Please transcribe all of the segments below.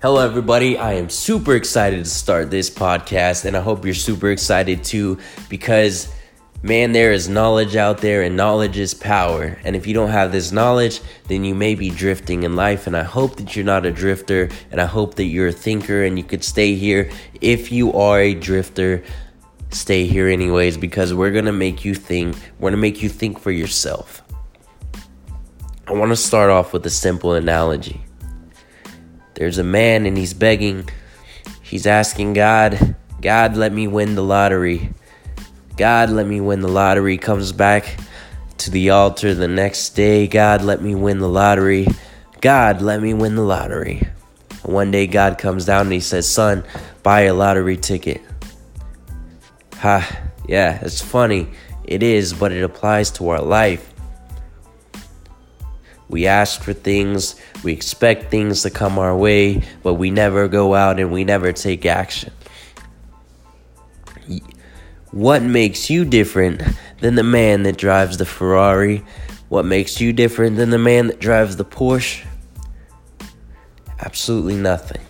Hello, everybody. I am super excited to start this podcast, and I hope you're super excited too because, man, there is knowledge out there, and knowledge is power. And if you don't have this knowledge, then you may be drifting in life. And I hope that you're not a drifter, and I hope that you're a thinker and you could stay here. If you are a drifter, stay here anyways because we're gonna make you think, we're gonna make you think for yourself. I want to start off with a simple analogy. There's a man and he's begging, he's asking God, God, let me win the lottery. God, let me win the lottery. Comes back to the altar the next day. God, let me win the lottery. God, let me win the lottery. One day, God comes down and he says, Son, buy a lottery ticket. Ha, yeah, it's funny. It is, but it applies to our life. We ask for things, we expect things to come our way, but we never go out and we never take action. What makes you different than the man that drives the Ferrari? What makes you different than the man that drives the Porsche? Absolutely nothing.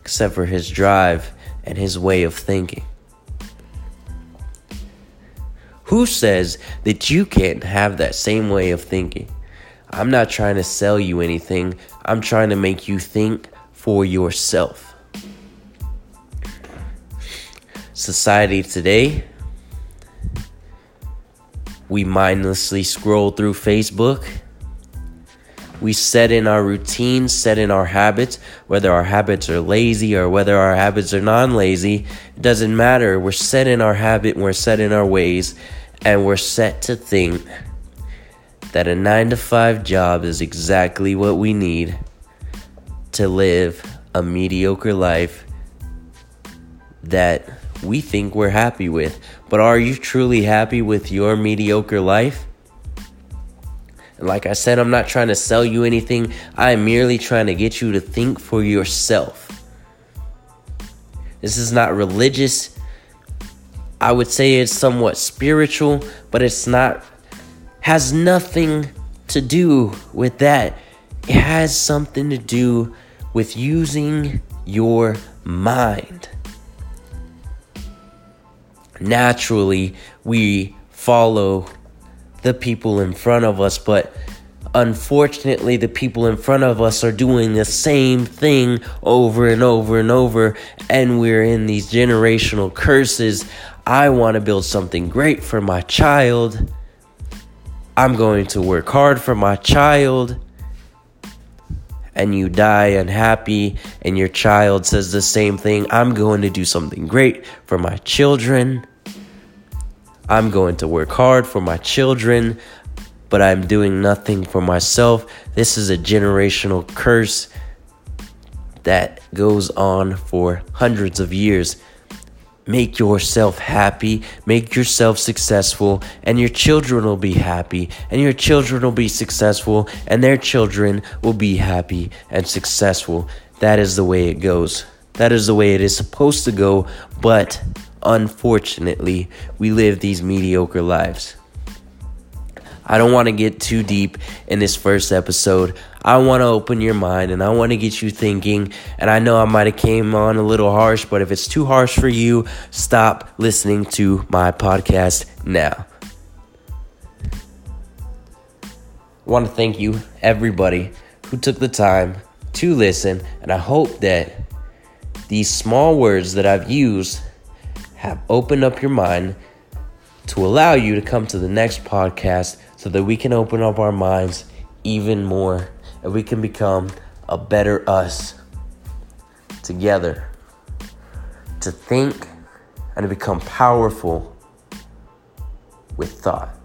Except for his drive and his way of thinking. Who says that you can't have that same way of thinking? I'm not trying to sell you anything. I'm trying to make you think for yourself. Society today, we mindlessly scroll through Facebook. We set in our routines, set in our habits, whether our habits are lazy or whether our habits are non lazy. It doesn't matter. We're set in our habit, we're set in our ways, and we're set to think that a nine to five job is exactly what we need to live a mediocre life that we think we're happy with. But are you truly happy with your mediocre life? And like I said, I'm not trying to sell you anything, I am merely trying to get you to think for yourself. This is not religious. I would say it's somewhat spiritual, but it's not has nothing to do with that. It has something to do with using your mind. Naturally, we follow the people in front of us, but unfortunately, the people in front of us are doing the same thing over and over and over, and we're in these generational curses. I want to build something great for my child I'm going to work hard for my child, and you die unhappy, and your child says the same thing I'm going to do something great for my children. I'm going to work hard for my children, but I'm doing nothing for myself. This is a generational curse that goes on for hundreds of years. Make yourself happy, make yourself successful, and your children will be happy, and your children will be successful, and their children will be happy and successful. That is the way it goes. That is the way it is supposed to go, but unfortunately, we live these mediocre lives. I don't want to get too deep in this first episode. I want to open your mind and I want to get you thinking. And I know I might have came on a little harsh, but if it's too harsh for you, stop listening to my podcast now. I want to thank you, everybody who took the time to listen, and I hope that these small words that I've used have opened up your mind to allow you to come to the next podcast so that we can open up our minds even more and we can become a better us together to think and to become powerful with thought.